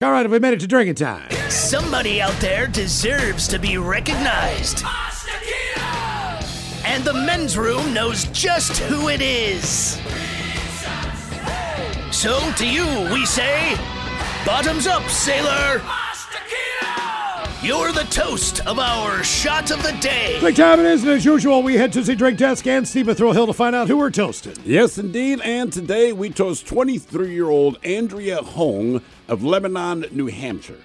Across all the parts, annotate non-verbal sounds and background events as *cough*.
All right, we made it to drinking time. Somebody out there deserves to be recognized. And the men's room knows just who it is. So to you, we say, bottoms up, sailor. You're the toast of our shot of the day. Drink time it is, and as usual, we head to the drink desk and Stephen Thrill Hill to find out who we're toasting. Yes, indeed. And today we toast 23 year old Andrea Hong of Lebanon, New Hampshire.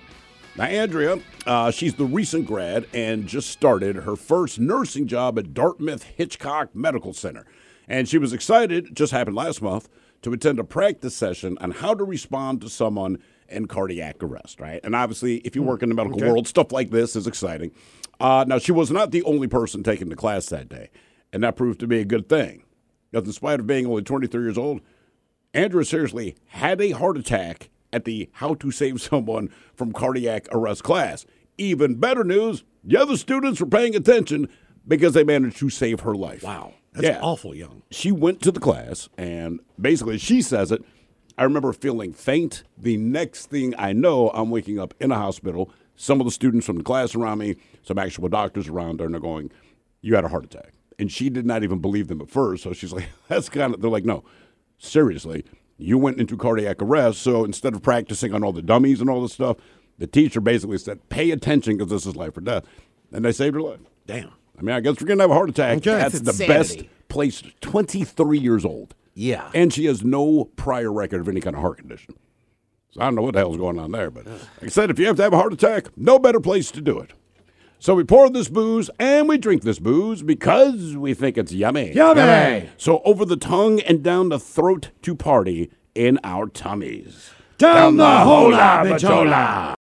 Now, Andrea, uh, she's the recent grad and just started her first nursing job at Dartmouth Hitchcock Medical Center. And she was excited, just happened last month, to attend a practice session on how to respond to someone in cardiac arrest, right? And obviously, if you work in the medical Okay. world, stuff like this is exciting. Uh, now, she was not the only person taking the class that day, and that proved to be a good thing. Because in spite of being only 23 years old, Andrea seriously had a heart attack at the How to Save Someone from Cardiac Arrest class. Even better news the other students were paying attention because they managed to save her life. Wow, that's Yeah. awful young. She went to the class, and basically, she says it. I remember feeling faint. The next thing I know, I'm waking up in a hospital. Some of the students from the class around me, some actual doctors around her, and they're going, You had a heart attack. And she did not even believe them at first. So she's like, *laughs* That's kind of, they're like, No, seriously, you went into cardiac arrest. So instead of practicing on all the dummies and all this stuff, the teacher basically said, Pay attention because this is life or death. And they saved her life. Damn. I mean, I guess we're going to have a heart attack. Okay. That's That's the best place. 23 years old. Yeah. And she has no prior record of any kind of heart condition. So I don't know what the hell's going on there. But like I said, if you have to have a heart attack, no better place to do it. So we pour this booze and we drink this booze because we think it's yummy. Yummy. So over the tongue and down the throat to party in our tummies. Down the hola, bichola.